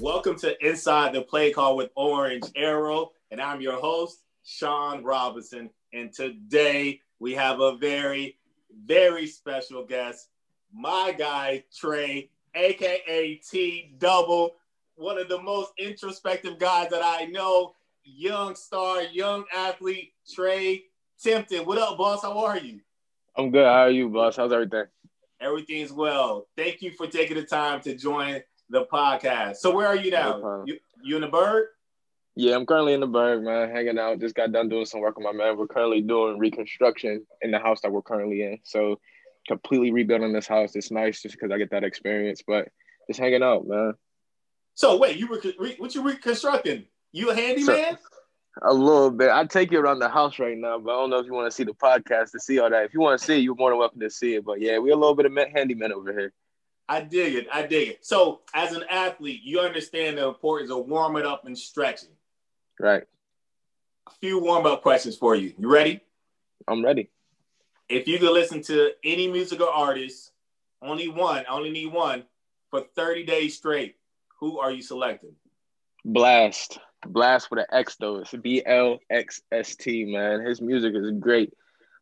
Welcome to Inside the Play Call with Orange Arrow, and I'm your host, Sean Robinson. And today we have a very, very special guest, my guy, Trey, aka T Double, one of the most introspective guys that I know, young star, young athlete, Trey Tipton. What up, boss? How are you? I'm good. How are you, boss? How's everything? Everything's well. Thank you for taking the time to join the podcast. So where are you now? You, you in the Burgh? Yeah, I'm currently in the Burgh, man, hanging out. Just got done doing some work with my man. We're currently doing reconstruction in the house that we're currently in. So completely rebuilding this house. It's nice just because I get that experience, but just hanging out, man. So wait, you were what you reconstructing? You a handyman? So, a little bit. I'd take you around the house right now, but I don't know if you want to see the podcast to see all that. If you want to see it, you're more than welcome to see it. But yeah, we're a little bit of handyman over here. I dig it. I dig it. So, as an athlete, you understand the importance of warming up and stretching. Right. A few warm up questions for you. You ready? I'm ready. If you could listen to any musical artist, only one, I only need one, for 30 days straight, who are you selecting? Blast. Blast with an X though. It's B L X S T, man. His music is great.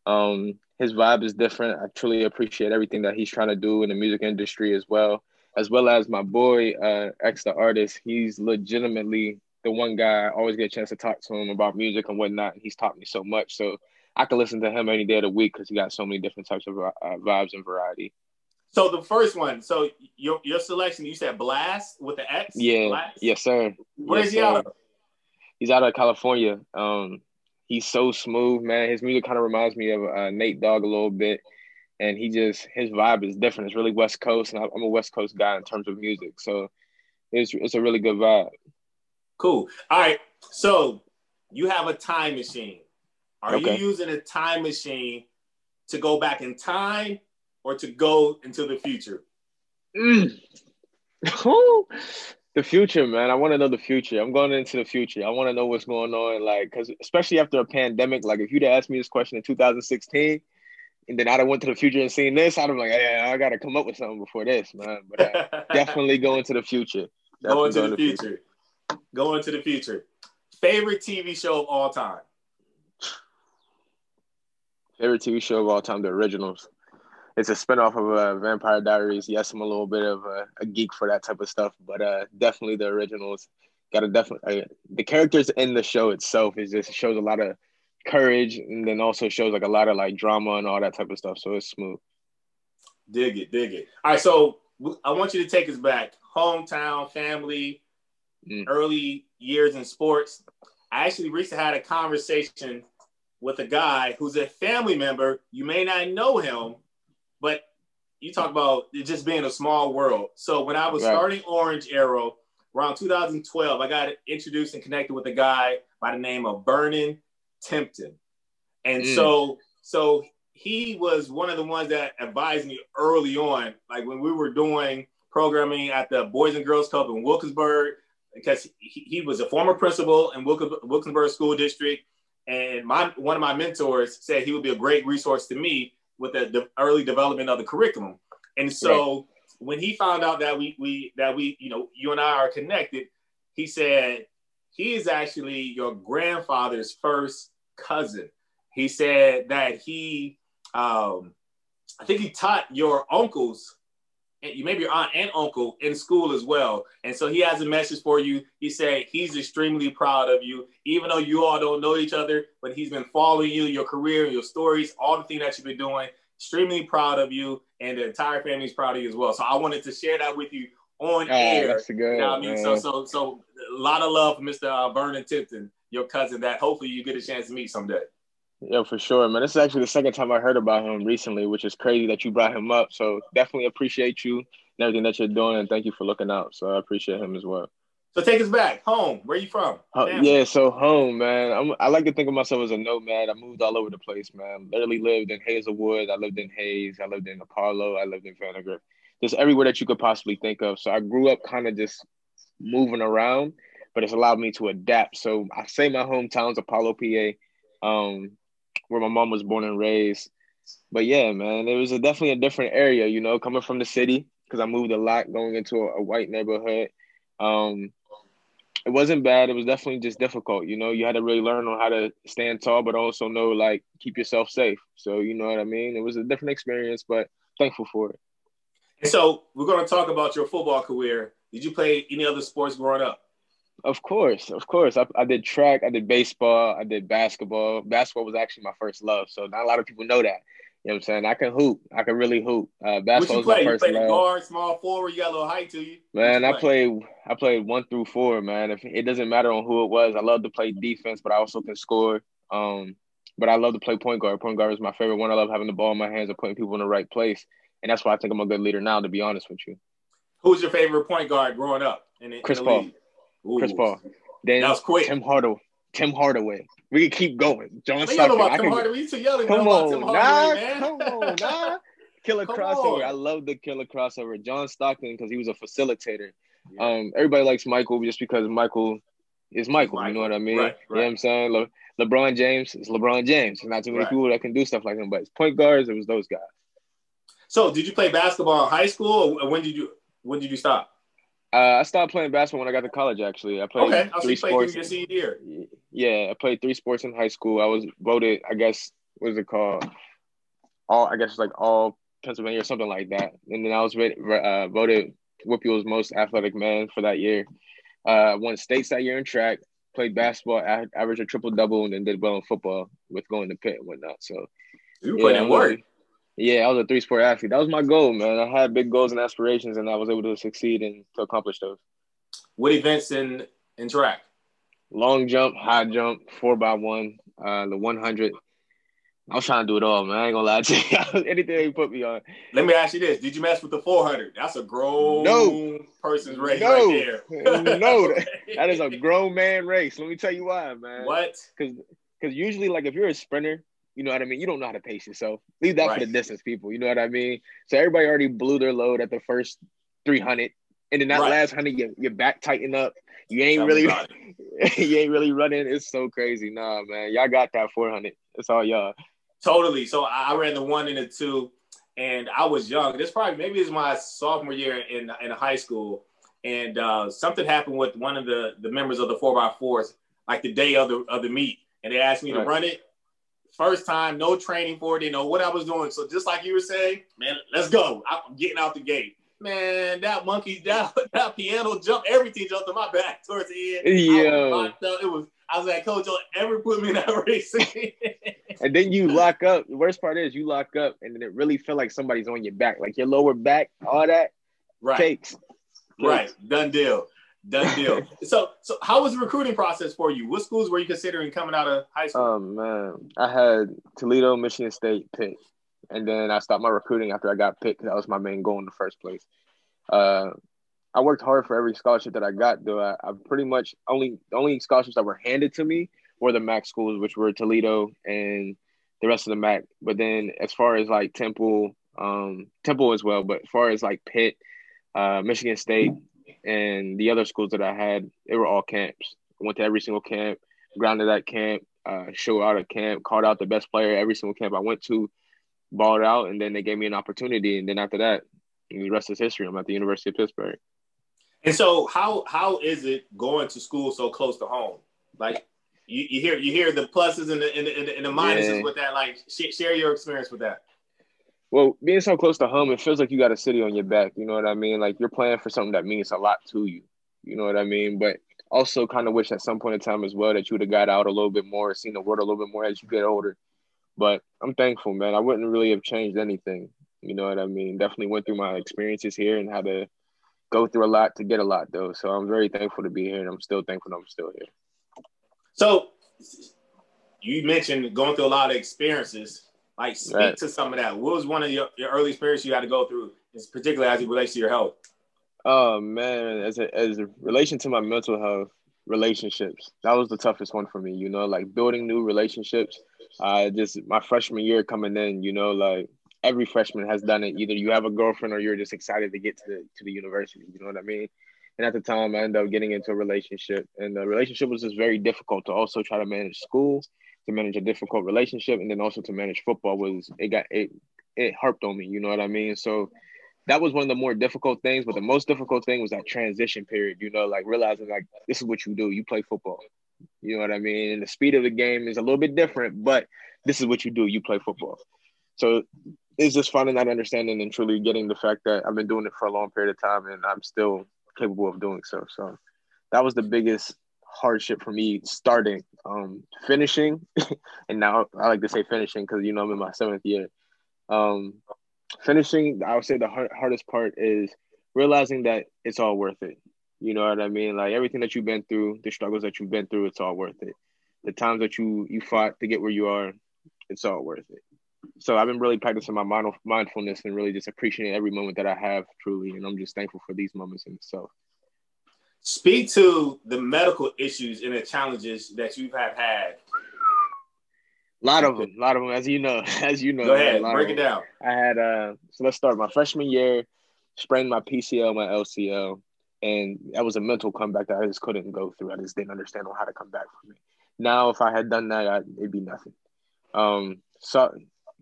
Um, his vibe is different. I truly appreciate everything that he's trying to do in the music industry as well, as well as my boy uh, X the artist. He's legitimately the one guy I always get a chance to talk to him about music and whatnot. He's taught me so much, so I can listen to him any day of the week because he got so many different types of uh, vibes and variety. So the first one, so your your selection, you said Blast with the X. Yeah. Blxst? Yes, sir. Where's yes, he out of? He's out of California. Um, he's so smooth, man. His music kind of reminds me of uh, Nate Dogg a little bit, and he just his vibe is different. It's really West Coast, and I'm a West Coast guy in terms of music, so it's it's a really good vibe. Cool. All right, so you have a time machine. Are okay. you using a time machine to go back in time or to go into the future? Mm. the future, man. I want to know the future. I'm going into the future. I want to know what's going on, like, because especially after a pandemic, like, if you'd asked me this question in 2016, and then I'd have went to the future and seen this, I'd have like, yeah, I got to come up with something before this, man. But uh, definitely go into the future. Definitely go into the, the future. future. Go into the future. Favorite TV show of all time. Favorite TV show of all time, the originals it's a spinoff of uh, Vampire Diaries. Yes, I'm a little bit of a, a geek for that type of stuff, but uh, definitely the originals. Got to definitely uh, the characters in the show itself is just shows a lot of courage, and then also shows like a lot of like drama and all that type of stuff. So it's smooth. Dig it, dig it. All right, so I want you to take us back, hometown, family, mm. early years in sports. I actually recently had a conversation with a guy who's a family member. You may not know him, but you talk about it just being a small world. So when I was right. starting Orange Arrow around 2012, I got introduced and connected with a guy by the name of Vernon Tipton. And mm. so so he was one of the ones that advised me early on, like when we were doing programming at the Boys and Girls Club in Wilkinsburg, because he, he was a former principal in Wilkinsburg School District. And my one of my mentors said he would be a great resource to me with the, the early development of the curriculum. And so right. when he found out that we we that we you know you and I are connected, he said he is actually your grandfather's first cousin. He said that he um, I think he taught your uncles you maybe your aunt and uncle in school as well. And so he has a message for you. He said he's extremely proud of you, even though you all don't know each other, but he's been following you, your career, your stories, all the things that you've been doing. Extremely proud of you, and the entire family's proud of you as well. So I wanted to share that with you on oh, air. That's good. You know I mean? So so so a lot of love for Mr. Uh, Vernon Tipton, your cousin that hopefully you get a chance to meet someday. Yeah, for sure, man. This is actually the second time I heard about him recently, which is crazy that you brought him up. So definitely appreciate you and everything that you're doing, and thank you for looking out. So I appreciate him as well. So take us back home. Where you from? Uh, yeah, so home, man. I'm, i like to think of myself as a nomad. I moved all over the place, man. Literally lived in Hazelwood. I lived in Hays. I lived in Apollo. I lived in Vandergrift. Just everywhere that you could possibly think of. So I grew up kind of just moving around, but it's allowed me to adapt. So I say my hometown's Apollo, PA, um, where my mom was born and raised. But yeah, man, it was a, definitely a different area, you know, coming from the city because I moved a lot going into a, a white neighborhood. Um, it wasn't bad. It was definitely just difficult. You know, you had to really learn on how to stand tall, but also know like keep yourself safe. So you know what I mean. It was a different experience, but thankful for it. So we're going to talk about your football career. Did you play any other sports growing up? Of course, of course. I, I did track, I did baseball, I did basketball. Basketball was actually my first love, so not a lot of people know that. You know what I'm saying? I can hoop. I can really hoop. Uh, basketball what you play? was my first you love. guard, small forward. You got a little height to you. Man, I played. I played one through four. Man, if it doesn't matter on who it was, I love to play defense, but I also can score. Um, but I love to play point guard. Point guard is my favorite one. I love having the ball in my hands and putting people in the right place, and that's why I think I'm a good leader now. To be honest with you. Who's your favorite point guard growing up? In, in Chris Paul. Chris Paul. Then that was quick. Tim Hardaway. Tim Hardaway. We can keep going. John Stockton. You know about Tim Hardaway. You too young to come on, Hardaway, man. Come on, nah. Killer come crossover. On. I love the killer crossover. John Stockton because he was a facilitator. Yeah. Um, everybody likes Michael just because Michael is Michael, Michael. You know what I mean? Right, right. You know what I'm saying? Le- LeBron James is LeBron James. There's not too many right. people that can do stuff like him, but it's point guards, it was those guys. So, did you play basketball in high school, or when did you when did you stop? Uh, I stopped playing basketball when I got to college. Actually, I played okay. three sports. Your senior year. Yeah, I played three sports in high school. I was voted, I guess, what is it called? All I guess like all Pennsylvania or something like that. And then I was uh, voted WPIAL's most athletic man for that year. Uh, won states that year in track. Played basketball, averaged a triple double, and then did well in football with going to Pitt and whatnot. So you yeah, in work. Yeah, I was a three sport athlete. That was my goal, man. I had big goals and aspirations, and I was able to succeed and to accomplish those. What events in in track? Long jump, high jump, four by one, uh, the one hundred. I was trying to do it all, man. I ain't gonna lie to you. Anything you put me on. Let me ask you this: Did you mess with the 400? That's a grown no. person's race no. right there. no, that is a grown man race. Let me tell you why, man. What? Because because usually, like, if you're a sprinter, you know what I mean? You don't know how to pace yourself. Leave that right. for the distance people. You know what I mean? So everybody already blew their load at the first 300. And then that right. last 100, your, your back tighten up. You ain't Tell really you ain't really running. It's so crazy. Nah, man. Y'all got that 400. It's all y'all. Totally. So I ran the one and the two, and I was young. This probably maybe is my sophomore year in in high school, and uh, something happened with one of the the members of the four by fours, like the day of the of the meet, and they asked me right. to run it, First time, no training for it. They know what I was doing. So just like you were saying, man, let's go. I'm getting out the gate. Man, that monkey, that, that piano jump, everything jumped on my back towards the end. Yeah. It was. I was like, Coach, don't ever put me in that race. and then you lock up. The worst part is you lock up, and then it really feel like somebody's on your back, like your lower back, all that. Right. Takes. Right. Done deal. Done deal. so, so how was the recruiting process for you? What schools were you considering coming out of high school? Oh man, I had Toledo, Michigan State, Pitt, and then I stopped my recruiting after I got picked. that was my main goal in the first place. Uh, I worked hard for every scholarship that I got, though. I, I pretty much only the only scholarships that were handed to me were the MAC schools, which were Toledo and the rest of the MAC. But then, as far as like Temple, um, Temple as well, but as far as like Pitt, uh, Michigan State, and the other schools that I had, they were all camps. I went to every single camp, grounded that camp, uh, showed out at camp, called out the best player every single camp I went to, balled out, and then they gave me an opportunity. And then after that, the rest is history. I'm at the University of Pittsburgh. And so, how how is it going to school so close to home? Like you, you hear you hear the pluses and the and the, and the minuses yeah. with that. Like share your experience with that well, being so close to home, it feels like you got a city on your back. You know what I mean? Like you're playing for something that means a lot to you. You know what I mean? But also kind of wish at some point in time as well that you would have got out a little bit more, seen the world a little bit more as you get older. But I'm thankful, man. I wouldn't really have changed anything. You know what I mean? Definitely went through my experiences here and had to go through a lot to get a lot, though. So I'm very thankful to be here, and I'm still thankful I'm still here. So you mentioned going through a lot of experiences. Like speak right. to some of that. What was one of your, your early experiences you had to go through, particularly as it relates to your health? Oh man, as a as a relation to my mental health, relationships. That was the toughest one for me, you know, like building new relationships. Uh just my freshman year coming in, you know, like every freshman has done it. Either you have a girlfriend or you're just excited to get to the to the university. You know what I mean? And at the time, I ended up getting into a relationship, and the relationship was just very difficult to also try to manage school, to manage a difficult relationship, and then also to manage football was it got it it harped on me. You know what I mean? So that was one of the more difficult things. But the most difficult thing was that transition period. You know, like realizing like this is what you do. You play football. You know what I mean? And the speed of the game is a little bit different, but this is what you do. You play football. So it's just finding that understanding and truly getting the fact that I've been doing it for a long period of time and I'm still capable of doing so. So that was the biggest hardship for me starting, um, finishing, and now I like to say finishing because you know I'm in my seventh year. Um, finishing, I would say the hard, hardest part is realizing that it's all worth it. You know what I mean? Like everything that you've been through, the struggles that you've been through, it's all worth it. The times that you you fought to get where you are, it's all worth it so I've been really practicing my mindfulness and really just appreciating every moment that I have truly, and I'm just thankful for these moments in itself. Speak to the medical issues and the challenges that you have had. A lot of them, a lot of them, as you know, as you know. Go ahead, break it down. I had uh, so let's start. My freshman year, sprained my PCL, my LCL, and that was a mental comeback that I just couldn't go through. I just didn't understand how to come back from it. Now, if I had done that, I'd, it'd be nothing. Um, so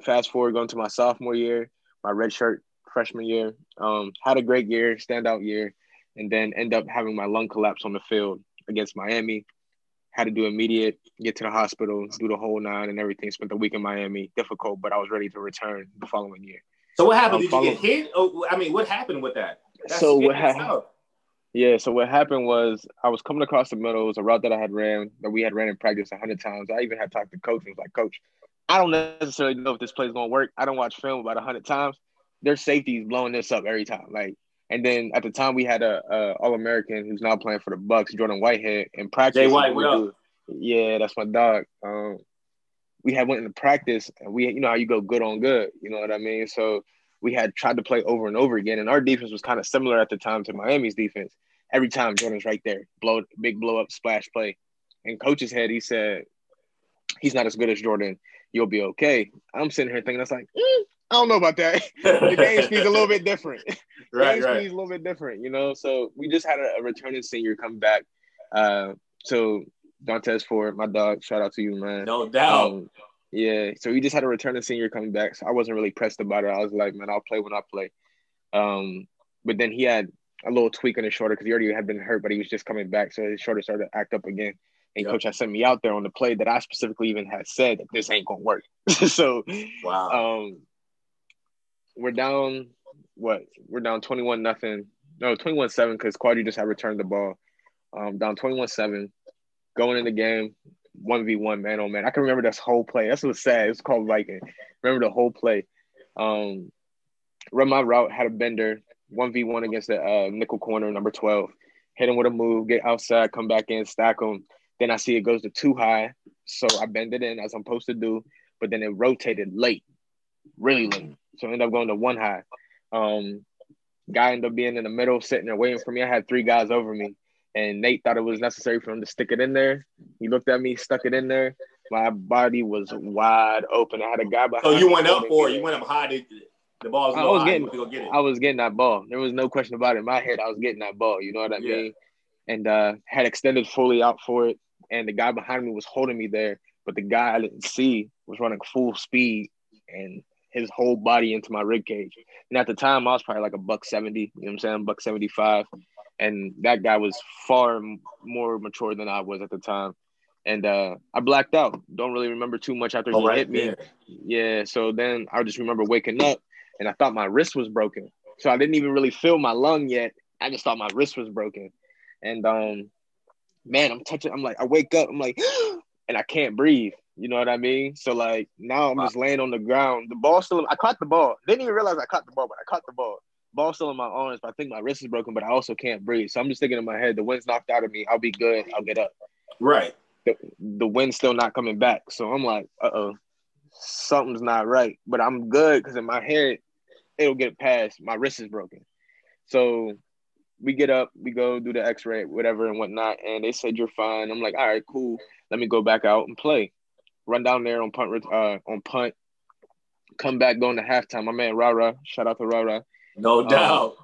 fast forward going to my sophomore year, my red shirt freshman year, um, had a great year, standout year, and then end up having my lung collapse on the field against Miami. Had to do immediate, get to the hospital, do the whole nine and everything. Spent the week in Miami. Difficult, but I was ready to return the following year. So what happened? Um, Did you get hit? Oh, I mean, what happened with that? That's so what happened? Yeah, so what happened was I was coming across the middle. It was a route that I had ran that we had ran in practice a hundred times. I even had talked to coach and was like, Coach, I don't necessarily know if this play is gonna work. I don't watch film about a hundred times. Their safeties blowing this up every time. Like, and then at the time we had a, a All American who's now playing for the Bucks, Jordan Whitehead, in practice. Jay White, what up? Yeah, that's my dog. Um, we had went into practice, and we, you know how you go good on good. You know what I mean? So we had tried to play over and over again, and our defense was kind of similar at the time to Miami's defense. Every time Jordan's right there, blow big blow up splash play. And coach's head, he said, he's not as good as Jordan you'll be okay. I'm sitting here thinking, that's like, mm, I don't know about that. the game speed's a little bit different. right, game right. speed's a little bit different, you know. So we just had a, a returning senior come back. Uh, so Dontez Ford, my dog, shout out to you, man. No doubt. Um, yeah, so we just had a returning senior coming back. So I wasn't really pressed about it. I was like, man, I'll play when I play. Um, but then he had a little tweak on his shoulder because he already had been hurt, but he was just coming back, so his shoulder started to act up again. And yep. coach had sent me out there on the play that I specifically even had said that this ain't gonna work. so wow. Um we're down what? We're down 21 nothing. No, 21 7 because Quadree just had returned the ball. Um, down 21 7. Going in the game, 1v1 man oh man. I can remember this whole play. That's what's sad. It's called Viking. Remember the whole play. Um run my route, had a bender, 1v1 against the uh, nickel corner, number 12. Hit him with a move, get outside, come back in, stack him. Then I see it goes to two high. So I bend it in as I'm supposed to do, but then it rotated late, really late. So I ended up going to one high. Um, guy ended up being in the middle, sitting there waiting for me. I had three guys over me, and Nate thought it was necessary for him to stick it in there. He looked at me, stuck it in there. My body was wide open. I had a guy behind. Me. So you went up for it. You went up high. The ball was, I was getting. Get I was getting that ball. There was no question about it. In my head, I was getting that ball. You know what I yeah. mean? And uh, had extended fully out for it and the guy behind me was holding me there, but the guy I didn't see was running full speed and his whole body into my rib cage. And at the time, I was probably like a buck seventy. You know what I'm saying? Buck seventy five, and that guy was far more mature than I was at the time. And uh, I blacked out. Don't really remember too much after oh, he right hit me. Yeah. So then I just remember waking up, and I thought my wrist was broken. So I didn't even really feel my lung yet. I just thought my wrist was broken. And um, man, I'm touching. I'm like, I wake up, I'm like, and I can't breathe. You know what I mean? So like now I'm wow. just laying on the ground. The ball still. I caught the ball. Didn't even realize I caught the ball, but I caught the ball. Ball still in my arms, but I think my wrist is broken. But I also can't breathe. So I'm just thinking in my head, the wind's knocked out of me. I'll be good. I'll get up. Right. The, the wind's still not coming back. So I'm like, uh oh, something's not right. But I'm good because in my head, it'll get past. My wrist is broken. So we get up, we go do the X-ray, whatever and whatnot, and they said you're fine. I'm like, all right, cool. Let me go back out and play. Run down there on punt, uh, on punt. Come back going to halftime. My man Rara, shout out to Rara. No um, doubt.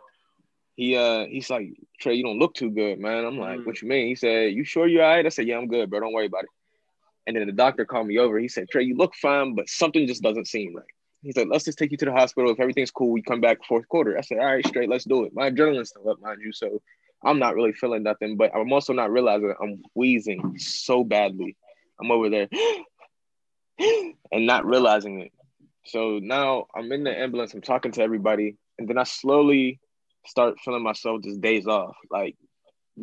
he uh he's like Trey, you don't look too good, man. I'm like, mm. what you mean? He said, you sure you're all right? I said, yeah, I'm good, bro. Don't worry about it. And then the doctor called me over. He said, Trey, you look fine, but something just doesn't seem right. He said, let's just take you to the hospital. If everything's cool, we come back fourth quarter. I said, all right, straight, let's do it. My adrenaline's still up, mind you. So I'm not really feeling nothing, but I'm also not realizing I'm wheezing so badly. I'm over there and not realizing it. So now I'm in the ambulance, I'm talking to everybody, and then I slowly start feeling myself just days off. Like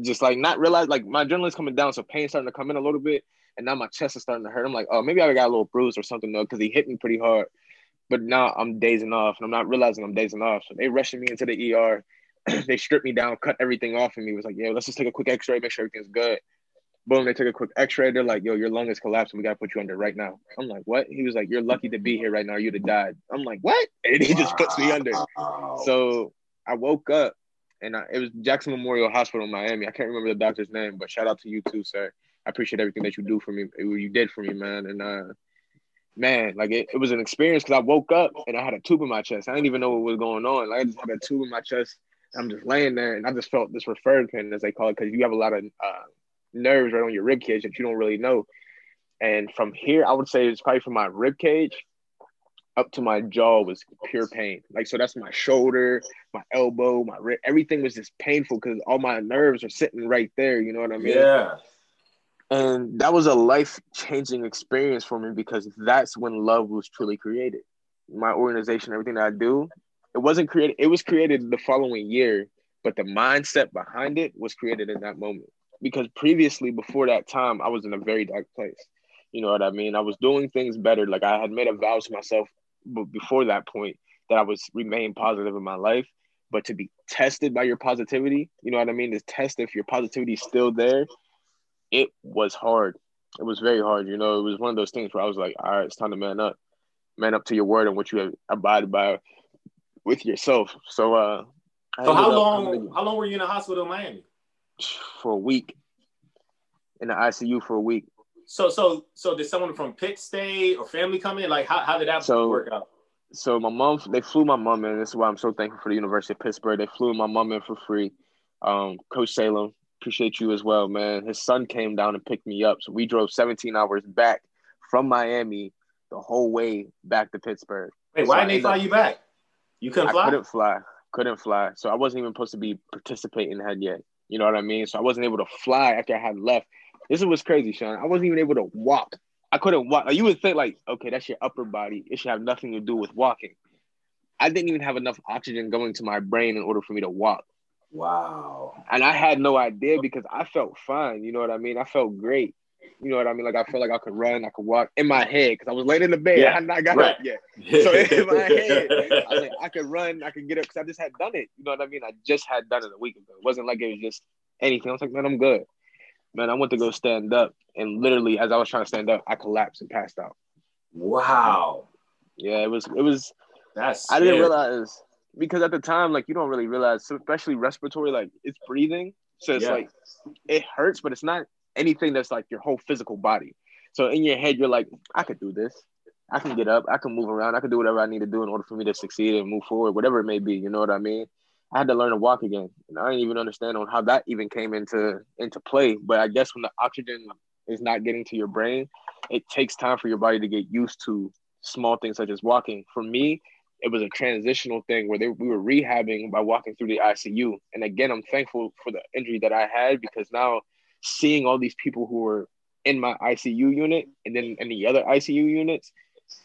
just like not realize like my adrenaline's coming down, so pain starting to come in a little bit, and now my chest is starting to hurt. I'm like, oh, maybe I got a little bruise or something though, because he hit me pretty hard. But now I'm dazing off, and I'm not realizing I'm dazing off. So they rushing me into the ER. they stripped me down, cut everything off of me. It was like, yeah, let's just take a quick X-ray, make sure everything's good. Boom, they took a quick X-ray. They're like, yo, your lung is collapsing. We gotta put you under right now. I'm like, what? He was like, you're lucky to be here right now. You'd have died. I'm like, what? And he just puts me under. So I woke up, and I, it was Jackson Memorial Hospital in Miami. I can't remember the doctor's name, but shout out to you too, sir. I appreciate everything that you do for me. You did for me, man. And uh, man, like it, it was an experience because I woke up and I had a tube in my chest. I didn't even know what was going on. Like I just had a tube in my chest. I'm just laying there and I just felt this referred pain, as they call it, because you have a lot of uh, nerves right on your rib cage that you don't really know. And from here, I would say it's probably from my rib cage up to my jaw was pure pain. Like so, that's my shoulder, my elbow, my rib. Everything was just painful because all my nerves are sitting right there. You know what I mean? Yeah. And that was a life changing experience for me because that's when love was truly created. My organization, everything that I do, it wasn't created, it was created the following year, but the mindset behind it was created in that moment. Because previously, before that time, I was in a very dark place. You know what I mean? I was doing things better. Like I had made a vow to myself before that point that I was remain positive in my life. But to be tested by your positivity, you know what I mean? To test if your positivity is still there it was hard. It was very hard. You know, it was one of those things where I was like, all right, it's time to man up, man up to your word and what you have abided by with yourself. So, uh, so how long? How long were you in the hospital in Miami? For a week. In the ICU for a week. So, so, so did someone from Pitt stay or family come in? Like, how, how did that so, work out? So my mom, they flew my mom in. This is why I'm so thankful for the University of Pittsburgh. They flew my mom in for free. Um, Coach Salem, appreciate you as well, man. His son came down and picked me up. So we drove 17 hours back from Miami the whole way back to Pittsburgh. Wait, why didn't they fly you back? You couldn't fly? I couldn't fly. Couldn't fly. So I wasn't even supposed to be participating in that yet. You know what I mean? So I wasn't able to fly after I had left. This is what's crazy, Sean. I wasn't even able to walk. I couldn't walk. Like, you would think like, okay, that's your upper body. It should have nothing to do with walking. I didn't even have enough oxygen going to my brain in order for me to walk. Wow. And I had no idea because I felt fine. You know what I mean? I felt great. You know what I mean? Like I felt like I could run, I could walk in my head because I was laying in the bed. Yeah. I had not got right. up yet. So in my head, I was like, I could run, I could get up because I just had done it. You know what I mean? I just had done it a week ago. It wasn't like it was just anything. I was like, man, I'm good. Man, I went to go stand up, and literally, as I was trying to stand up, I collapsed and passed out. Wow. Yeah, it was. It was. That's. I didn't realize because at the time, like you don't really realize, especially respiratory, like it's breathing. So it's yeah. like it hurts, but it's not anything that's like your whole physical body. So in your head, you're like, I could do this. I can get up. I can move around. I can do whatever I need to do in order for me to succeed and move forward, whatever it may be. You know what I mean? I had to learn to walk again, and I didn't even understand on how that even came into into play. But I guess when the oxygen is not getting to your brain, it takes time for your body to get used to small things such as walking. For me, it was a transitional thing where they, we were rehabbing by walking through the ICU. And again, I'm thankful for the injury that I had because now seeing all these people who were in my ICU unit and then in the other ICU units,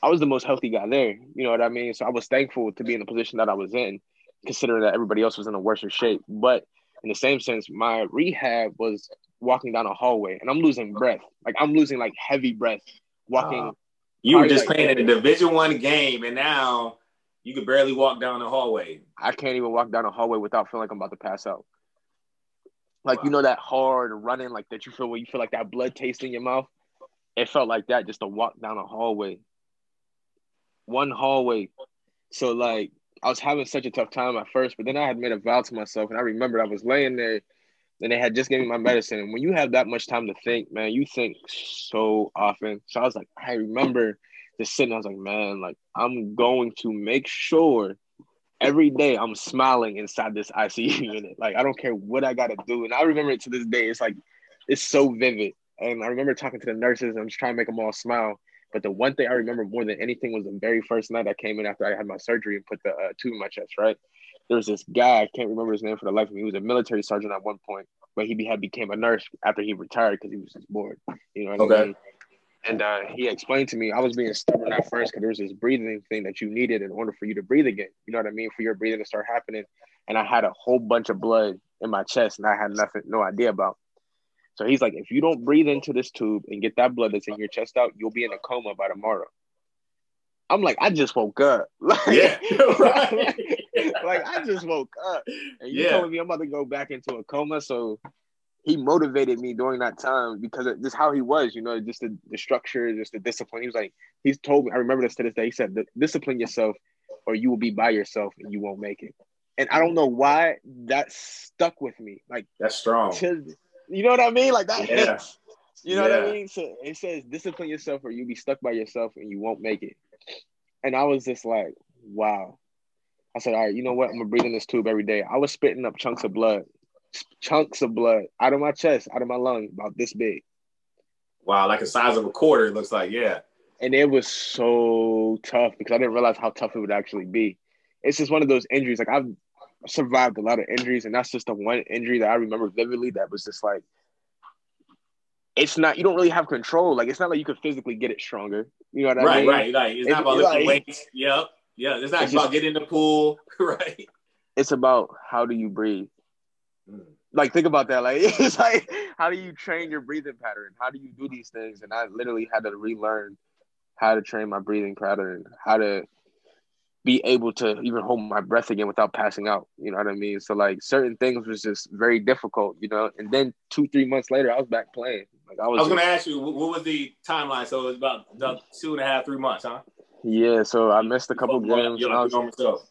I was the most healthy guy there. You know what I mean? So I was thankful to be in the position that I was in, considering that everybody else was in a worse shape. But in the same sense, my rehab was walking down a hallway and I'm losing breath. Like I'm losing like heavy breath walking. Uh, you were just like, playing in a division one game and now you could barely walk down the hallway. I can't even walk down the hallway without feeling like I'm about to pass out. Like wow. you know that hard running, like that you feel where you feel like that blood taste in your mouth. It felt like that just to walk down a hallway. One hallway. So like I was having such a tough time at first, but then I had made a vow to myself, and I remembered I was laying there, and they had just given me my medicine. And when you have that much time to think, man, you think so often. So I was like, I remember just sitting. I was like, man, like I'm going to make sure every day I'm smiling inside this ICU unit. Like I don't care what I got to do, and I remember it to this day. It's like it's so vivid. And I remember talking to the nurses, and I'm just trying to make them all smile. But the one thing I remember more than anything was the very first night I came in after I had my surgery and put the uh, tube in my chest. Right, there was this guy I can't remember his name for the life of me. He was a military sergeant at one point, but he had became a nurse after he retired because he was just bored. You know what okay. I mean? And uh, he explained to me I was being stubborn at first because there was this breathing thing that you needed in order for you to breathe again. You know what I mean? For your breathing to start happening. And I had a whole bunch of blood in my chest and I had nothing, no idea about. So he's like, if you don't breathe into this tube and get that blood that's in your chest out, you'll be in a coma by tomorrow. I'm like, I just woke up. Like, yeah, right. like I just woke up, and you yeah. telling me I'm about to go back into a coma. So he motivated me during that time because of just how he was, you know, just the, the structure, just the discipline. He was like, he's told me, I remember this to this day. He said, discipline yourself or you will be by yourself and you won't make it. And I don't know why that stuck with me. Like that's strong. To, you know what I mean? Like that yeah. hits. You know yeah. what I mean? So it says discipline yourself or you'll be stuck by yourself and you won't make it. And I was just like, wow. I said, all right, you know what? I'm gonna breathe in this tube every day. I was spitting up chunks of blood chunks of blood out of my chest, out of my lung, about this big. Wow, like the size of a quarter, it looks like, yeah. And it was so tough because I didn't realize how tough it would actually be. It's just one of those injuries. Like I've survived a lot of injuries, and that's just the one injury that I remember vividly that was just like it's not you don't really have control. Like it's not like you could physically get it stronger. You know what right, I mean? Right, right. It's, it's not about lifting like, weights. Yep. Yeah. It's not it's about just, getting in the pool. right. It's about how do you breathe. Like think about that. Like it's like how do you train your breathing pattern? How do you do these things? And I literally had to relearn how to train my breathing pattern, how to be able to even hold my breath again without passing out. You know what I mean? So like certain things was just very difficult, you know. And then two, three months later, I was back playing. Like I was. I was gonna ask you, what was the timeline? So it was about two and a half, three months, huh? Yeah. So I missed a couple games. Was,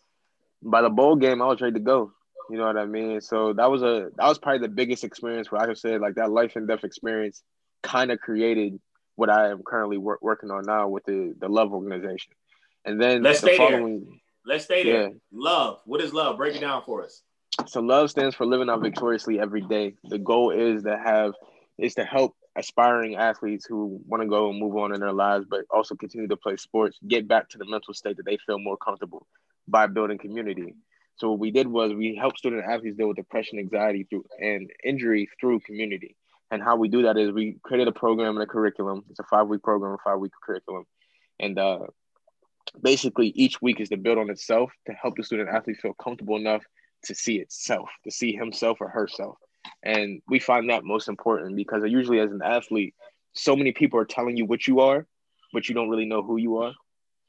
by the bowl game, I was ready to go. You know what I mean? So that was a that was probably the biggest experience where I could say like that life and death experience kind of created what I am currently wor- working on now with the the love organization. And then let's the stay following, there. Let's stay there. Yeah. Love. What is love? Break it down for us. So love stands for living out victoriously every day. The goal is to have is to help aspiring athletes who want to go and move on in their lives, but also continue to play sports, get back to the mental state that they feel more comfortable by building community. So what we did was we helped student athletes deal with depression, anxiety through and injury through community. And how we do that is we created a program and a curriculum. It's a five week program, a five week curriculum, and uh, basically each week is to build on itself to help the student athlete feel comfortable enough to see itself, to see himself or herself. And we find that most important because usually as an athlete, so many people are telling you what you are, but you don't really know who you are.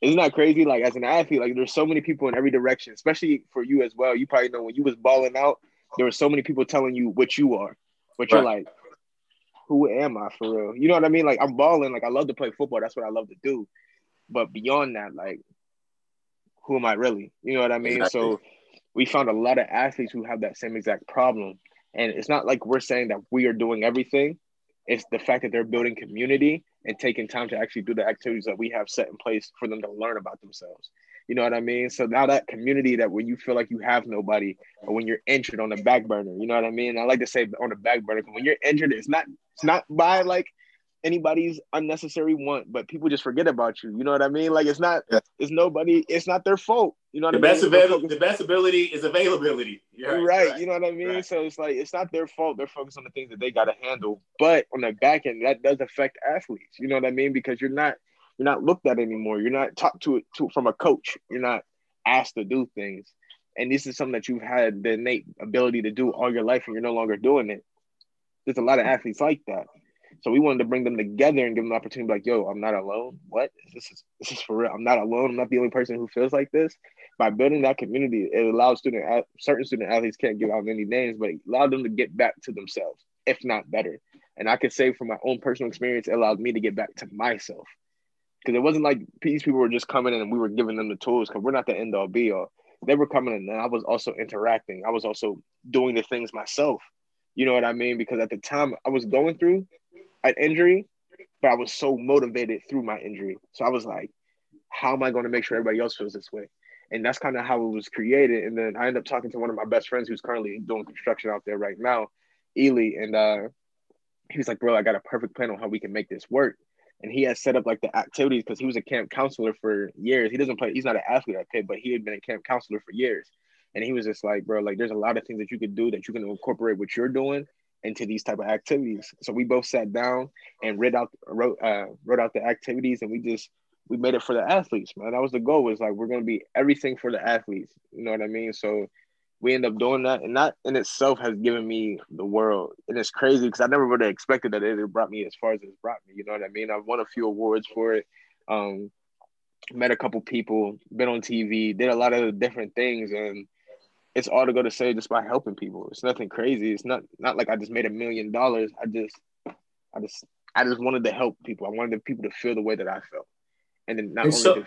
Isn't that crazy? Like as an athlete, like there's so many people in every direction, especially for you as well. You probably know when you was balling out, there were so many people telling you what you are, but you're like, who am I for real? You know what I mean? Like I'm balling, like I love to play football. That's what I love to do. But beyond that, like, who am I really? You know what I mean? Exactly. So we found a lot of athletes who have that same exact problem. And it's not like we're saying that we are doing everything. It's the fact that they're building community and taking time to actually do the activities that we have set in place for them to learn about themselves. You know what I mean? So now that community that when you feel like you have nobody or when you're injured on the back burner, you know what I mean? I like to say on the back burner, when you're injured, it's not it's not by like anybody's unnecessary want, but people just forget about you. You know what I mean? Like it's not yeah. it's nobody, it's not their fault. You know the best mean? avail- the best ability is availability. Right, right, You know what I mean? Right. So it's like it's not their fault. They're focused on the things that they gotta handle. But on the back end, that does affect athletes. You know what I mean? Because you're not you're not looked at anymore. You're not talked to it to from a coach. You're not asked to do things. And this is something that you've had the innate ability to do all your life and you're no longer doing it. There's a lot of athletes like that. So we wanted to bring them together and give them the opportunity, like, yo, I'm not alone. What? This is this is for real. I'm not alone. I'm not the only person who feels like this. By building that community, it allows student certain student athletes can't give out any names, but it allowed them to get back to themselves, if not better. And I could say from my own personal experience, it allowed me to get back to myself. Because it wasn't like these people were just coming in and we were giving them the tools because we're not the end all be all. they were coming in and I was also interacting. I was also doing the things myself. You know what I mean? Because at the time I was going through an injury, but I was so motivated through my injury. So I was like, how am I going to make sure everybody else feels this way? And that's kind of how it was created. And then I ended up talking to one of my best friends who's currently doing construction out there right now, Ely. And uh, he was like, bro, I got a perfect plan on how we can make this work. And he has set up like the activities because he was a camp counselor for years. He doesn't play, he's not an athlete at Pitt, but he had been a camp counselor for years. And he was just like, bro, like there's a lot of things that you could do that you can incorporate what you're doing into these type of activities. So we both sat down and read out wrote uh, wrote out the activities, and we just we made it for the athletes, man. That was the goal. Was like we're gonna be everything for the athletes. You know what I mean? So we end up doing that, and that in itself has given me the world. And it's crazy because I never would have expected that it brought me as far as it's brought me. You know what I mean? I've won a few awards for it. Um, met a couple people, been on TV, did a lot of different things, and it's all to go to say just by helping people. It's nothing crazy. It's not not like I just made a million dollars. I just I just I just wanted to help people. I wanted the people to feel the way that I felt. And then not and only so, to,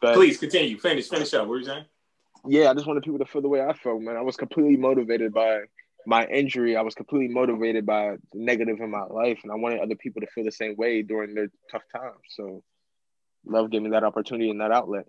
but, please continue. Finish, finish up. What are you saying? Yeah, I just wanted people to feel the way I felt, man. I was completely motivated by my injury. I was completely motivated by the negative in my life, and I wanted other people to feel the same way during their tough times. So, love giving me that opportunity and that outlet.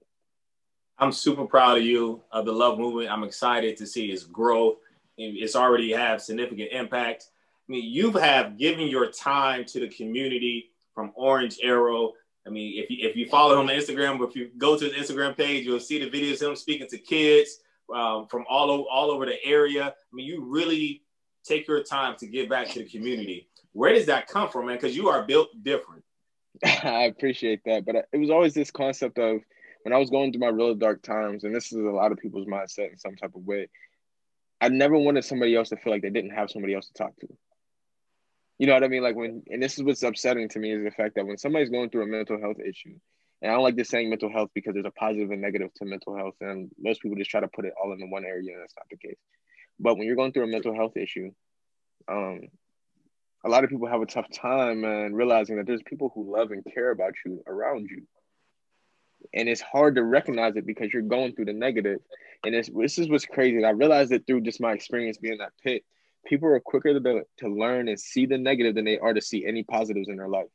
I'm super proud of you of the love movement. I'm excited to see its growth. It's already have significant impact. I mean, you have given your time to the community from Orange Arrow. I mean, if you if you follow him on Instagram, if you go to his Instagram page, you'll see the videos of him speaking to kids um, from all over all over the area. I mean, you really take your time to give back to the community. Where does that come from, man? Because you are built different. I appreciate that, but it was always this concept of when I was going through my real dark times, and this is a lot of people's mindset in some type of way, I never wanted somebody else to feel like they didn't have somebody else to talk to. You know what I mean? Like when, and this is what's upsetting to me is the fact that when somebody's going through a mental health issue, and I don't like this saying mental health because there's a positive and negative to mental health, and most people just try to put it all in one area, and that's not the case. But when you're going through a mental health issue, um, a lot of people have a tough time and realizing that there's people who love and care about you around you and it's hard to recognize it because you're going through the negative. And this is what's crazy. I realized it through just my experience being in that pit. People are quicker to, to learn and see the negative than they are to see any positives in their life.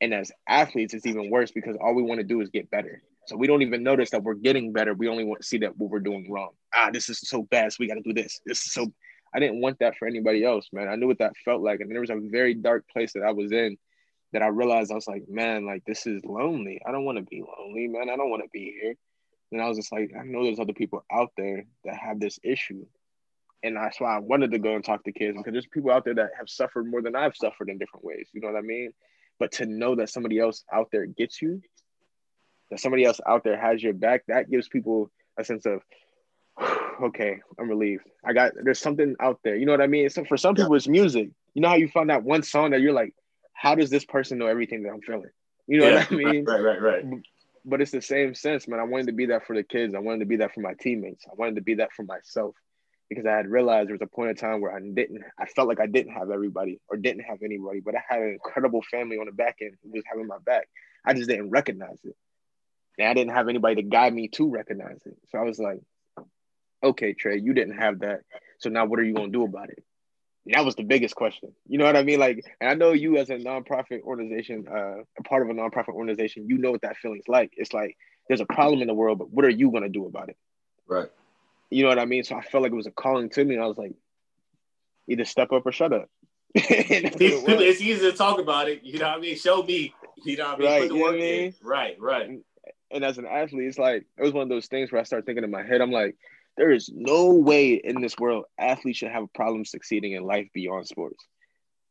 And as athletes, it's even worse because all we want to do is get better. So we don't even notice that we're getting better. We only want to see that what we're doing wrong. Ah, this is so bad. So we got to do this. This is so. I didn't want that for anybody else, man. I knew what that felt like, and there was a very dark place that I was in that I realized I was like, man, like this is lonely. I don't want to be lonely, man. I don't want to be here. And I was just like, I know there's other people out there that have this issue. And that's why I wanted to go and talk to kids because there's people out there that have suffered more than I've suffered in different ways. You know what I mean? But to know that somebody else out there gets you, that somebody else out there has your back, that gives people a sense of, okay, I'm relieved. I got there's something out there. You know what I mean? So for some people, it's music. You know how you found that one song that you're like, how does this person know everything that I'm feeling? You know yeah, what I mean? Right, right, right. But it's the same sense, man. I wanted to be that for the kids. I wanted to be that for my teammates. I wanted to be that for myself because I had realized there was a point in time where I didn't, I felt like I didn't have everybody or didn't have anybody, but I had an incredible family on the back end who was having my back. I just didn't recognize it. And I didn't have anybody to guide me to recognize it. So I was like, okay, Trey, you didn't have that. So now what are you going to do about it? That was the biggest question. You know what I mean? Like, and I know you as a nonprofit organization, uh, a part of a nonprofit organization, you know what that feeling's like. It's like there's a problem in the world, but what are you gonna do about it? Right. You know what I mean? So I felt like it was a calling to me, and I was like, either step up or shut up. it's easy to talk about it. You know what I mean? Show me. You know what I mean? Right. Put the work in. Right. Right. And, and as an athlete, it's like it was one of those things where I started thinking in my head, I'm like, there is no way in this world athletes should have a problem succeeding in life beyond sports.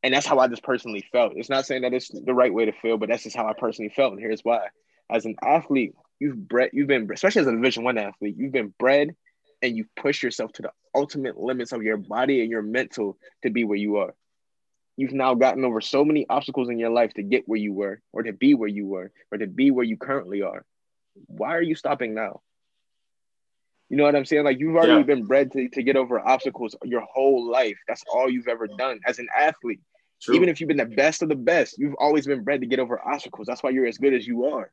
And that's how I just personally felt. It's not saying that it's the right way to feel, but that's just how I personally felt. And here's why. As an athlete, you've bred, you've been, especially as a division one athlete, you've been bred and you push yourself to the ultimate limits of your body and your mental to be where you are. You've now gotten over so many obstacles in your life to get where you were, or to be where you were, or to be where you currently are. Why are you stopping now? You know what I'm saying? Like you've already yeah. been bred to, to get over obstacles your whole life. That's all you've ever done as an athlete. True. Even if you've been the best of the best, you've always been bred to get over obstacles. That's why you're as good as you are.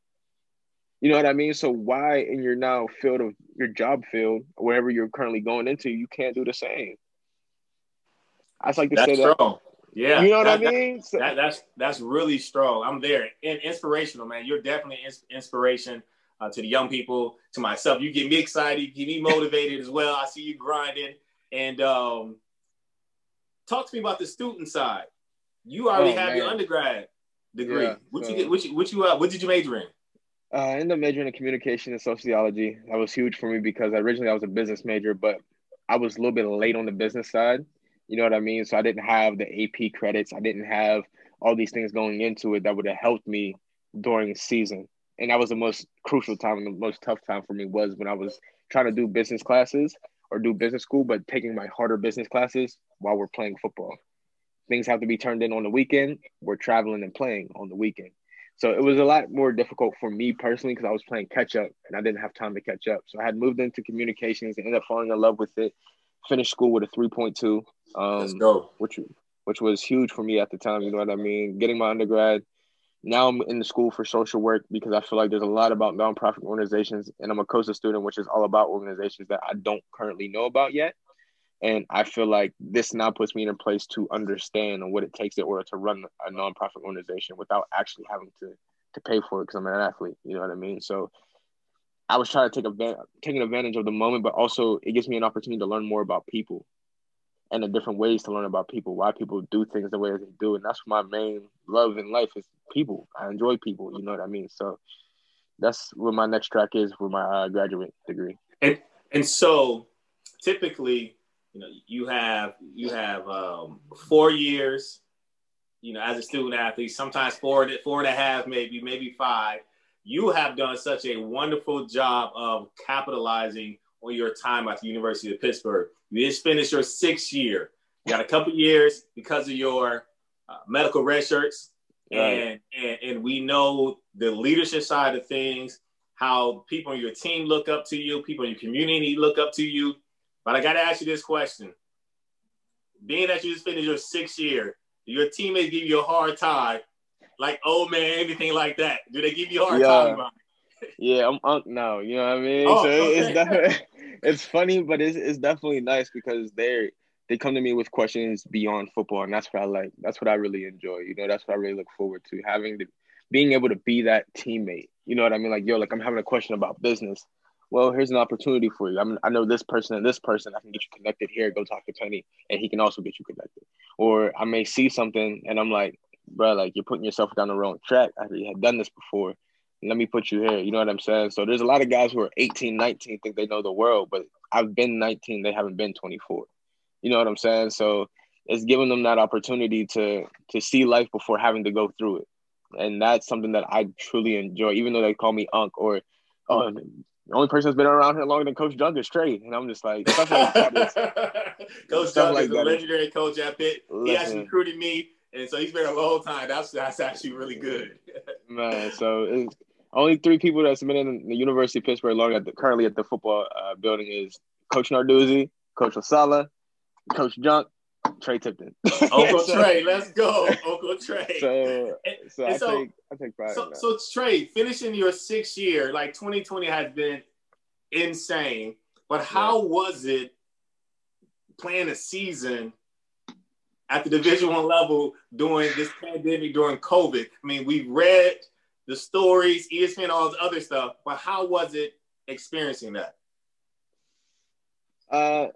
You know what I mean? So why in your now field of your job field, wherever you're currently going into, you can't do the same? I just like to that's say that. strong. Yeah, You know what that- I mean? That, that's that's really strong. I'm there and inspirational, man. You're definitely ins- inspiration uh, to the young people, to myself. You get me excited, you get me motivated as well. I see you grinding. And um, talk to me about the student side. You already Oh, have your undergrad degree. Yeah, what so- you get? What you? What you? Uh, what did you major in? Uh, I ended up majoring in communication and sociology. That was huge for me because originally I was a business major, but I was a little bit late on the business side. You know what I mean? So I didn't have the AP credits. I didn't have all these things going into it that would have helped me during season. And that was the most crucial time and the most tough time for me was when I was trying to do business classes or do business school, but taking my harder business classes while we're playing football. Things have to be turned in on the weekend. We're traveling and playing on the weekend. So it was a lot more difficult for me personally because I was playing catch up and I didn't have time to catch up. So I had moved into communications and ended up falling in love with it. Finished school with a 3.2, Let's um, go. which which was huge for me at the time. You know what I mean? Getting my undergrad. Now I'm in the school for social work because I feel like there's a lot about nonprofit organizations, and I'm a COSA student, which is all about organizations that I don't currently know about yet. And I feel like this now puts me in a place to understand what it takes in order to run a nonprofit organization without actually having to to pay for it because I'm an athlete. You know what I mean? So I was trying to take advantage, taking advantage of the moment, but also it gives me an opportunity to learn more about people and the different ways to learn about people, why people do things the way they do. And that's my main love in life is people. I enjoy people. You know what I mean? So that's what my next track is for my uh, graduate degree. And so, typically, you know, you have you have um, four years, you know, as a student athlete. Sometimes four four and a half, maybe maybe five. You have done such a wonderful job of capitalizing on your time at the University of Pittsburgh. You just finished your sixth year. You got a couple years because of your uh, medical red shirts, and, and and we know the leadership side of things how people on your team look up to you, people in your community look up to you. But I got to ask you this question. Being that you just finished your sixth year, do your teammates give you a hard time? Like, oh man, anything like that? Do they give you a hard Yeah. time? Yeah, I'm unk now. You know what I mean? Oh, so okay. it's it's funny, but it's it's definitely nice because they they come to me with questions beyond football, and that's what I like. That's what I really enjoy. You know, that's what I really look forward to having the being able to be that teammate. You know what I mean? Like, yo, like I'm having a question about business. Well, here's an opportunity for you. I mean, I know this person and this person. I can get you connected here. Go talk to Penny, and he can also get you connected. Or I may see something, and I'm like, bro, like you're putting yourself down the wrong track. I already had done this before let me put you here. You know what I'm saying? So there's a lot of guys who are 18, 19, think they know the world, but I've been 19, they haven't been 24. You know what I'm saying? So it's giving them that opportunity to to see life before having to go through it. And that's something that I truly enjoy, even though they call me Unc or oh the only person that's been around here longer than Coach Dunk is Trey. And I'm just like stuff like that is coach Doug like is a that is- legendary coach at Pitt. He actually recruited me, and so he's been a long time. That's that's actually really good. Man, so it's only three people that's been in the University of Pittsburgh long at the, currently at the football uh, building is Coach Narduzzi, Coach Osala, Coach Junk, Trey Tipton. Uncle So- Trey, let's go, Uncle Trey. So, so and I so- take I take pride So, so Trey, finishing your sixth year, like 2020 has been insane. But how was it playing a season at the Division One level during this pandemic, during COVID? I mean, we read the stories, ESPN, all the other stuff, but how was it experiencing that? Uh,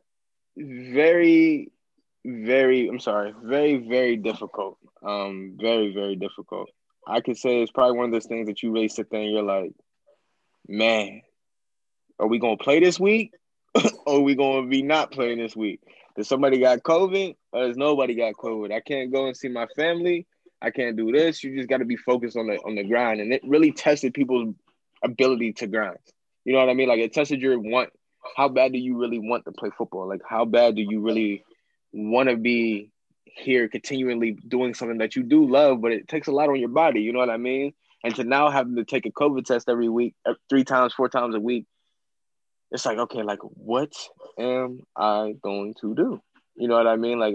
very, very. I'm sorry. Very, very difficult. Um, very, very difficult. I could say it's probably one of those things that you really sit there and you're like, man, are we gonna play this week, or are we gonna be not playing this week? Does somebody got COVID, or does nobody got COVID? I can't go and see my family. I can't do this. You just got to be focused on the on the grind, and it really tested people's ability to grind. You know what I mean? Like it tested your want how bad do you really want to play football? Like, how bad do you really want to be here continually doing something that you do love, but it takes a lot on your body? You know what I mean? And to now having to take a COVID test every week, uh, three times, four times a week, it's like, okay, like, what am I going to do? You know what I mean? Like,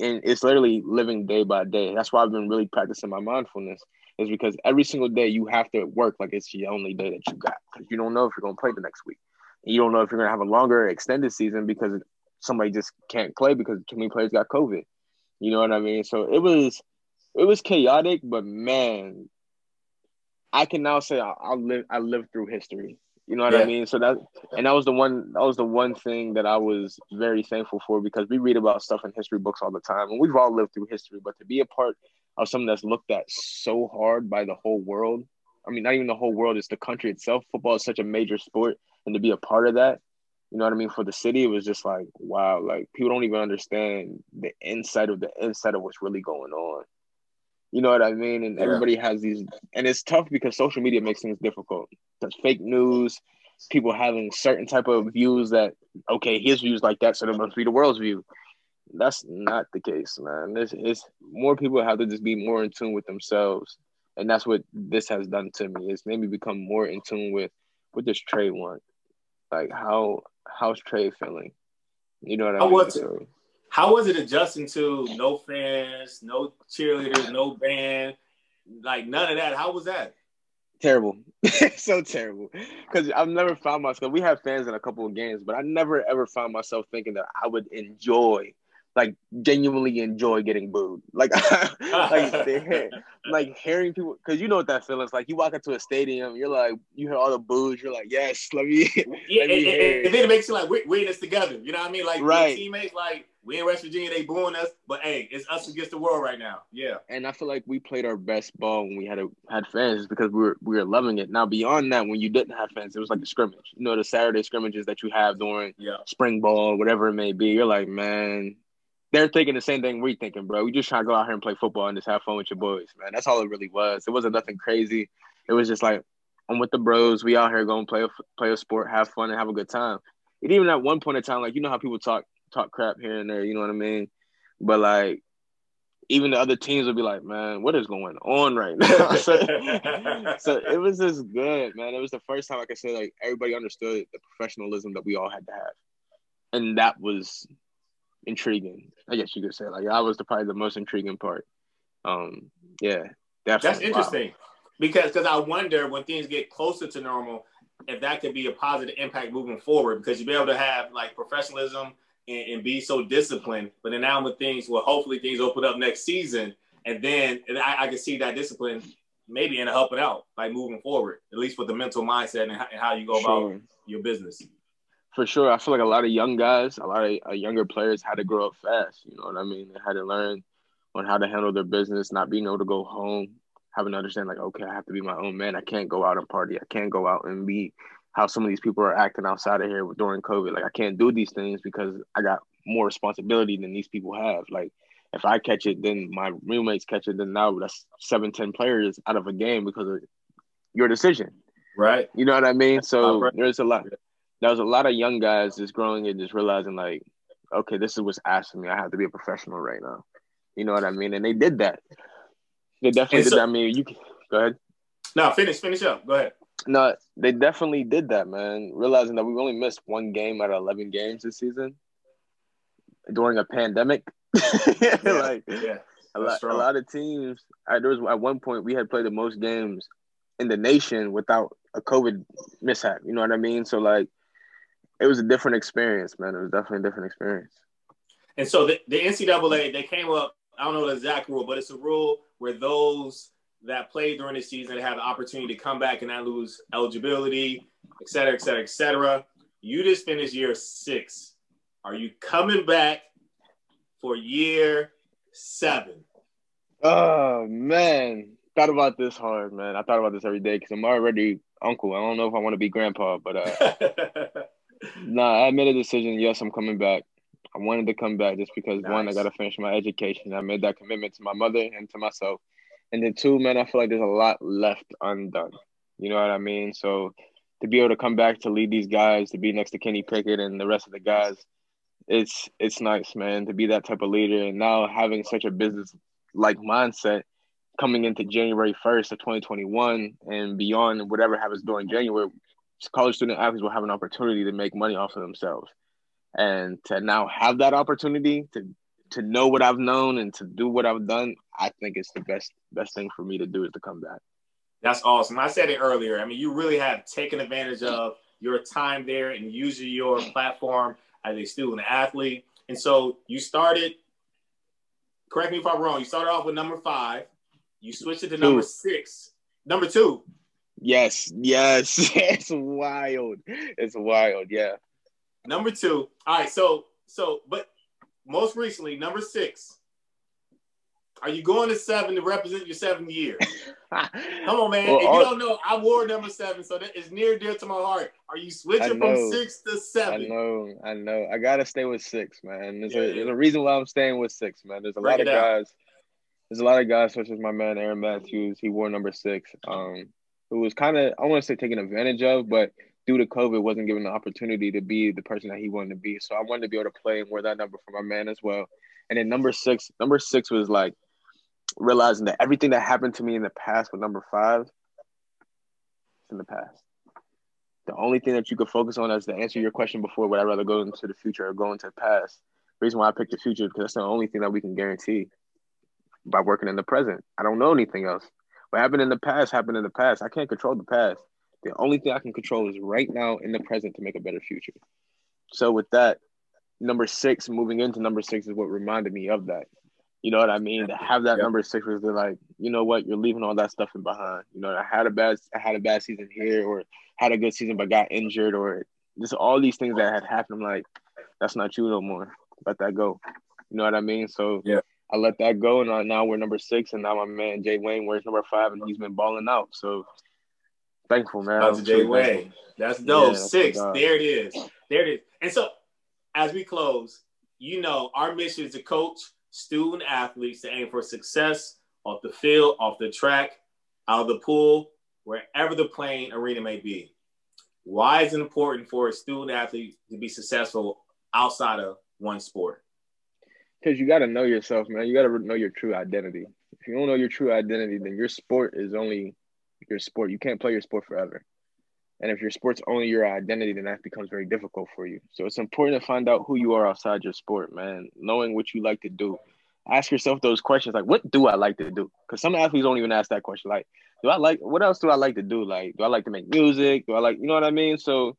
and it's literally living day by day. That's why I've been really practicing my mindfulness. Is because every single day you have to work like it's the only day that you got because you don't know if you're gonna play the next week. You don't know if you're gonna have a longer extended season because somebody just can't play because too many players got COVID. You know what I mean? So it was it was chaotic, but man, I can now say I, I live I lived through history. You know what yeah. I mean? So that and that was the one that was the one thing that I was very thankful for because we read about stuff in history books all the time and we've all lived through history, but to be a part of something that's looked at so hard by the whole world. I mean, not even the whole world, it's the country itself. Football is such a major sport, and to be a part of that, you know what I mean? For the city, it was just like, wow, like people don't even understand the inside of the inside of what's really going on. You know what I mean? And yeah. everybody has these, and it's tough because social media makes things difficult. There's fake news, people having certain type of views that okay, his views like that, so that must be the world's view. That's not the case, man. It's, it's more people have to just be more in tune with themselves, and that's what this has done to me. It's made me become more in tune with what does Trey want, like how how's Trey feeling. You know what I how mean? Was it, how was it adjusting to no fans, no cheerleaders, no band, like none of that? How was that? Terrible, so terrible. Because I've never found myself. We have fans in a couple of games, but I never ever found myself thinking that I would enjoy like genuinely enjoy getting booed. Like, like, like hearing people, because you know what that feels like. You walk into a stadium, you're like, you hear all the boos, you're like, yes, let me. Yeah, let me and, and, then it makes you like, we're, we're in this together. You know what I mean? Like, right. teammates, like, we in West Virginia, they booing us, but hey, it's us against the world right now. Yeah. And I feel like we played our best ball when we had a, had fans because we were we were loving it. Now beyond that, when you didn't have fans, it was like a scrimmage. You know, the Saturday scrimmages that you have during yeah. spring ball, whatever it may be. You're like, man, they're thinking the same thing we're thinking, bro. We just trying to go out here and play football and just have fun with your boys, man. That's all it really was. It wasn't nothing crazy. It was just like I'm with the bros. We out here going play a play a sport, have fun, and have a good time. And even at one point in time, like you know how people talk talk crap here and there, you know what I mean? But like even the other teams would be like, man, what is going on right now? so, so, it was just good, man. It was the first time like I said, like everybody understood the professionalism that we all had to have. And that was intriguing. I guess you could say like that was the, probably the most intriguing part. Um, yeah, definitely. That's interesting wow. because because I wonder when things get closer to normal if that could be a positive impact moving forward because you'd be able to have like professionalism and, and be so disciplined. But then now with things, well, hopefully things open up next season, and then and I, I can see that discipline maybe in helping out, like moving forward, at least with the mental mindset and how, and how you go sure. about your business for sure. I feel like a lot of young guys, a lot of uh, younger players had to grow up fast. You know what I mean? They had to learn on how to handle their business, not being able to go home, having to understand like, okay, I have to be my own man. I can't go out and party. I can't go out and be how some of these people are acting outside of here during COVID. Like I can't do these things because I got more responsibility than these people have. Like if I catch it, then my roommates catch it. Then now that's seven, ten players out of a game because of your decision. Right. You know what I mean? So there's a lot there was a lot of young guys just growing and just realizing like, okay, this is what's asked asking me. I have to be a professional right now. You know what I mean? And they did that. They definitely so, did that. I mean, you go ahead. No, finish, finish up. Go ahead. No, they definitely did that, man. Realizing that we only missed one game out of eleven games this season during a pandemic. yeah, like yeah, a lot, a lot of teams. I, there was at one point we had played the most games in the nation without a COVID mishap. You know what I mean? So like it was a different experience, man. It was definitely a different experience. And so the, the NCAA they came up. I don't know the exact rule, but it's a rule where those that played during the season have the opportunity to come back and not lose eligibility, et cetera, et cetera, et cetera. You just finished year six. Are you coming back for year seven? Oh man, thought about this hard, man. I thought about this every day because I'm already uncle. I don't know if I want to be grandpa, but uh, nah, I made a decision. Yes, I'm coming back. I wanted to come back just because nice. one, I got to finish my education. I made that commitment to my mother and to myself. And then two, man, I feel like there's a lot left undone. You know what I mean? So to be able to come back to lead these guys, to be next to Kenny Pickett and the rest of the guys, it's it's nice, man, to be that type of leader. And now having such a business like mindset coming into January 1st of 2021 and beyond whatever happens during January, college student athletes will have an opportunity to make money off of themselves. And to now have that opportunity to to know what I've known and to do what I've done, I think it's the best best thing for me to do is to come back. That's awesome. I said it earlier. I mean, you really have taken advantage of your time there and using your platform as a student athlete. And so you started, correct me if I'm wrong, you started off with number five, you switched it to number six, number two. Yes, yes. it's wild. It's wild. Yeah. Number two. All right. So, so, but most recently, number six. Are you going to seven to represent your seventh year? Come on, man. Well, if you all, don't know, I wore number seven, so that is near dear to my heart. Are you switching from six to seven? I know, I know. I gotta stay with six, man. There's, yeah, a, yeah. there's a reason why I'm staying with six, man. There's a Break lot of guys. There's a lot of guys, such as my man Aaron Mathews. He wore number six. Um, who was kind of I want to say taken advantage of, but due to COVID, wasn't given the opportunity to be the person that he wanted to be. So I wanted to be able to play and wear that number for my man as well. And then number six, number six was like realizing that everything that happened to me in the past with number five, in the past. The only thing that you could focus on as to answer your question before, would I rather go into the future or go into the past? The reason why I picked the future because that's the only thing that we can guarantee by working in the present. I don't know anything else. What happened in the past happened in the past. I can't control the past. The only thing I can control is right now in the present to make a better future. So with that, number six, moving into number six is what reminded me of that. You know what I mean? To have that yep. number six was like, you know what, you're leaving all that stuff in behind. You know, I had a bad I had a bad season here or had a good season but got injured or just all these things that had happened. I'm like, that's not you no more. Let that go. You know what I mean? So yeah. I let that go, and now we're number six, and now my man Jay Wayne wears number five, and he's been balling out. So thankful, man. That's Jay Wayne. That's dope. Yeah, six. There it is. There it is. And so, as we close, you know, our mission is to coach student athletes to aim for success off the field, off the track, out of the pool, wherever the playing arena may be. Why is it important for a student athlete to be successful outside of one sport? because you got to know yourself, man. You got to know your true identity. If you don't know your true identity, then your sport is only your sport. You can't play your sport forever. And if your sport's only your identity, then that becomes very difficult for you. So it's important to find out who you are outside your sport, man. Knowing what you like to do. Ask yourself those questions like, what do I like to do? Because some athletes don't even ask that question. Like, do I like, what else do I like to do? Like, do I like to make music? Do I like, you know what I mean? So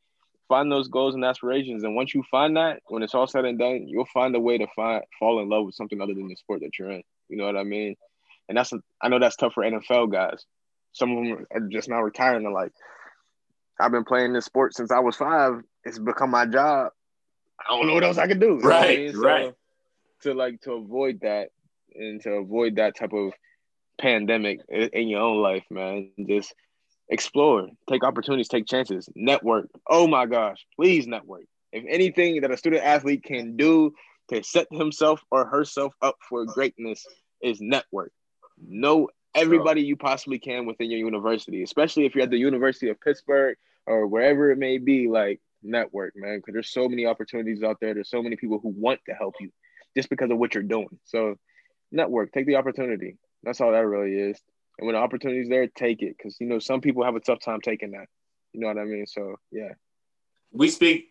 find those goals and aspirations. And once you find that, when it's all said and done, you'll find a way to find fall in love with something other than the sport that you're in. You know what I mean? And that's I know that's tough for NFL guys. Some of them are just now retiring. They're like, I've been playing this sport since I was five. It's become my job. I don't know what else I can do. Right, I mean? so right. To like to avoid that and to avoid that type of pandemic in your own life, man. Just explore, take opportunities, take chances, network. Oh my gosh, please network. If anything that a student athlete can do to set himself or herself up for greatness is network. Know everybody you possibly can within your university, especially if you're at the University of Pittsburgh or wherever it may be, like network, man, because there's so many opportunities out there. There's so many people who want to help you just because of what you're doing. So network, take the opportunity. That's all that really is. And when the opportunity's there, take it. Because, you know, some people have a tough time taking that. You know what I mean? So, yeah. We speak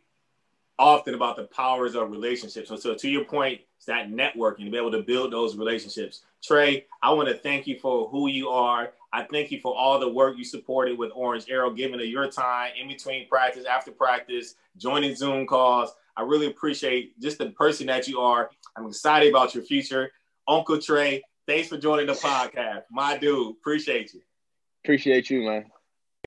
often about the powers of relationships. So, so to your point, it's that networking to be able to build those relationships. Trey, I want to thank you for who you are. I thank you for all the work you supported with Orange Arrow, giving of your time in between practice, after practice, joining Zoom calls. I really appreciate just the person that you are. I'm excited about your future. Uncle Trey, Thanks for joining the podcast. My dude, appreciate you. Appreciate you, man.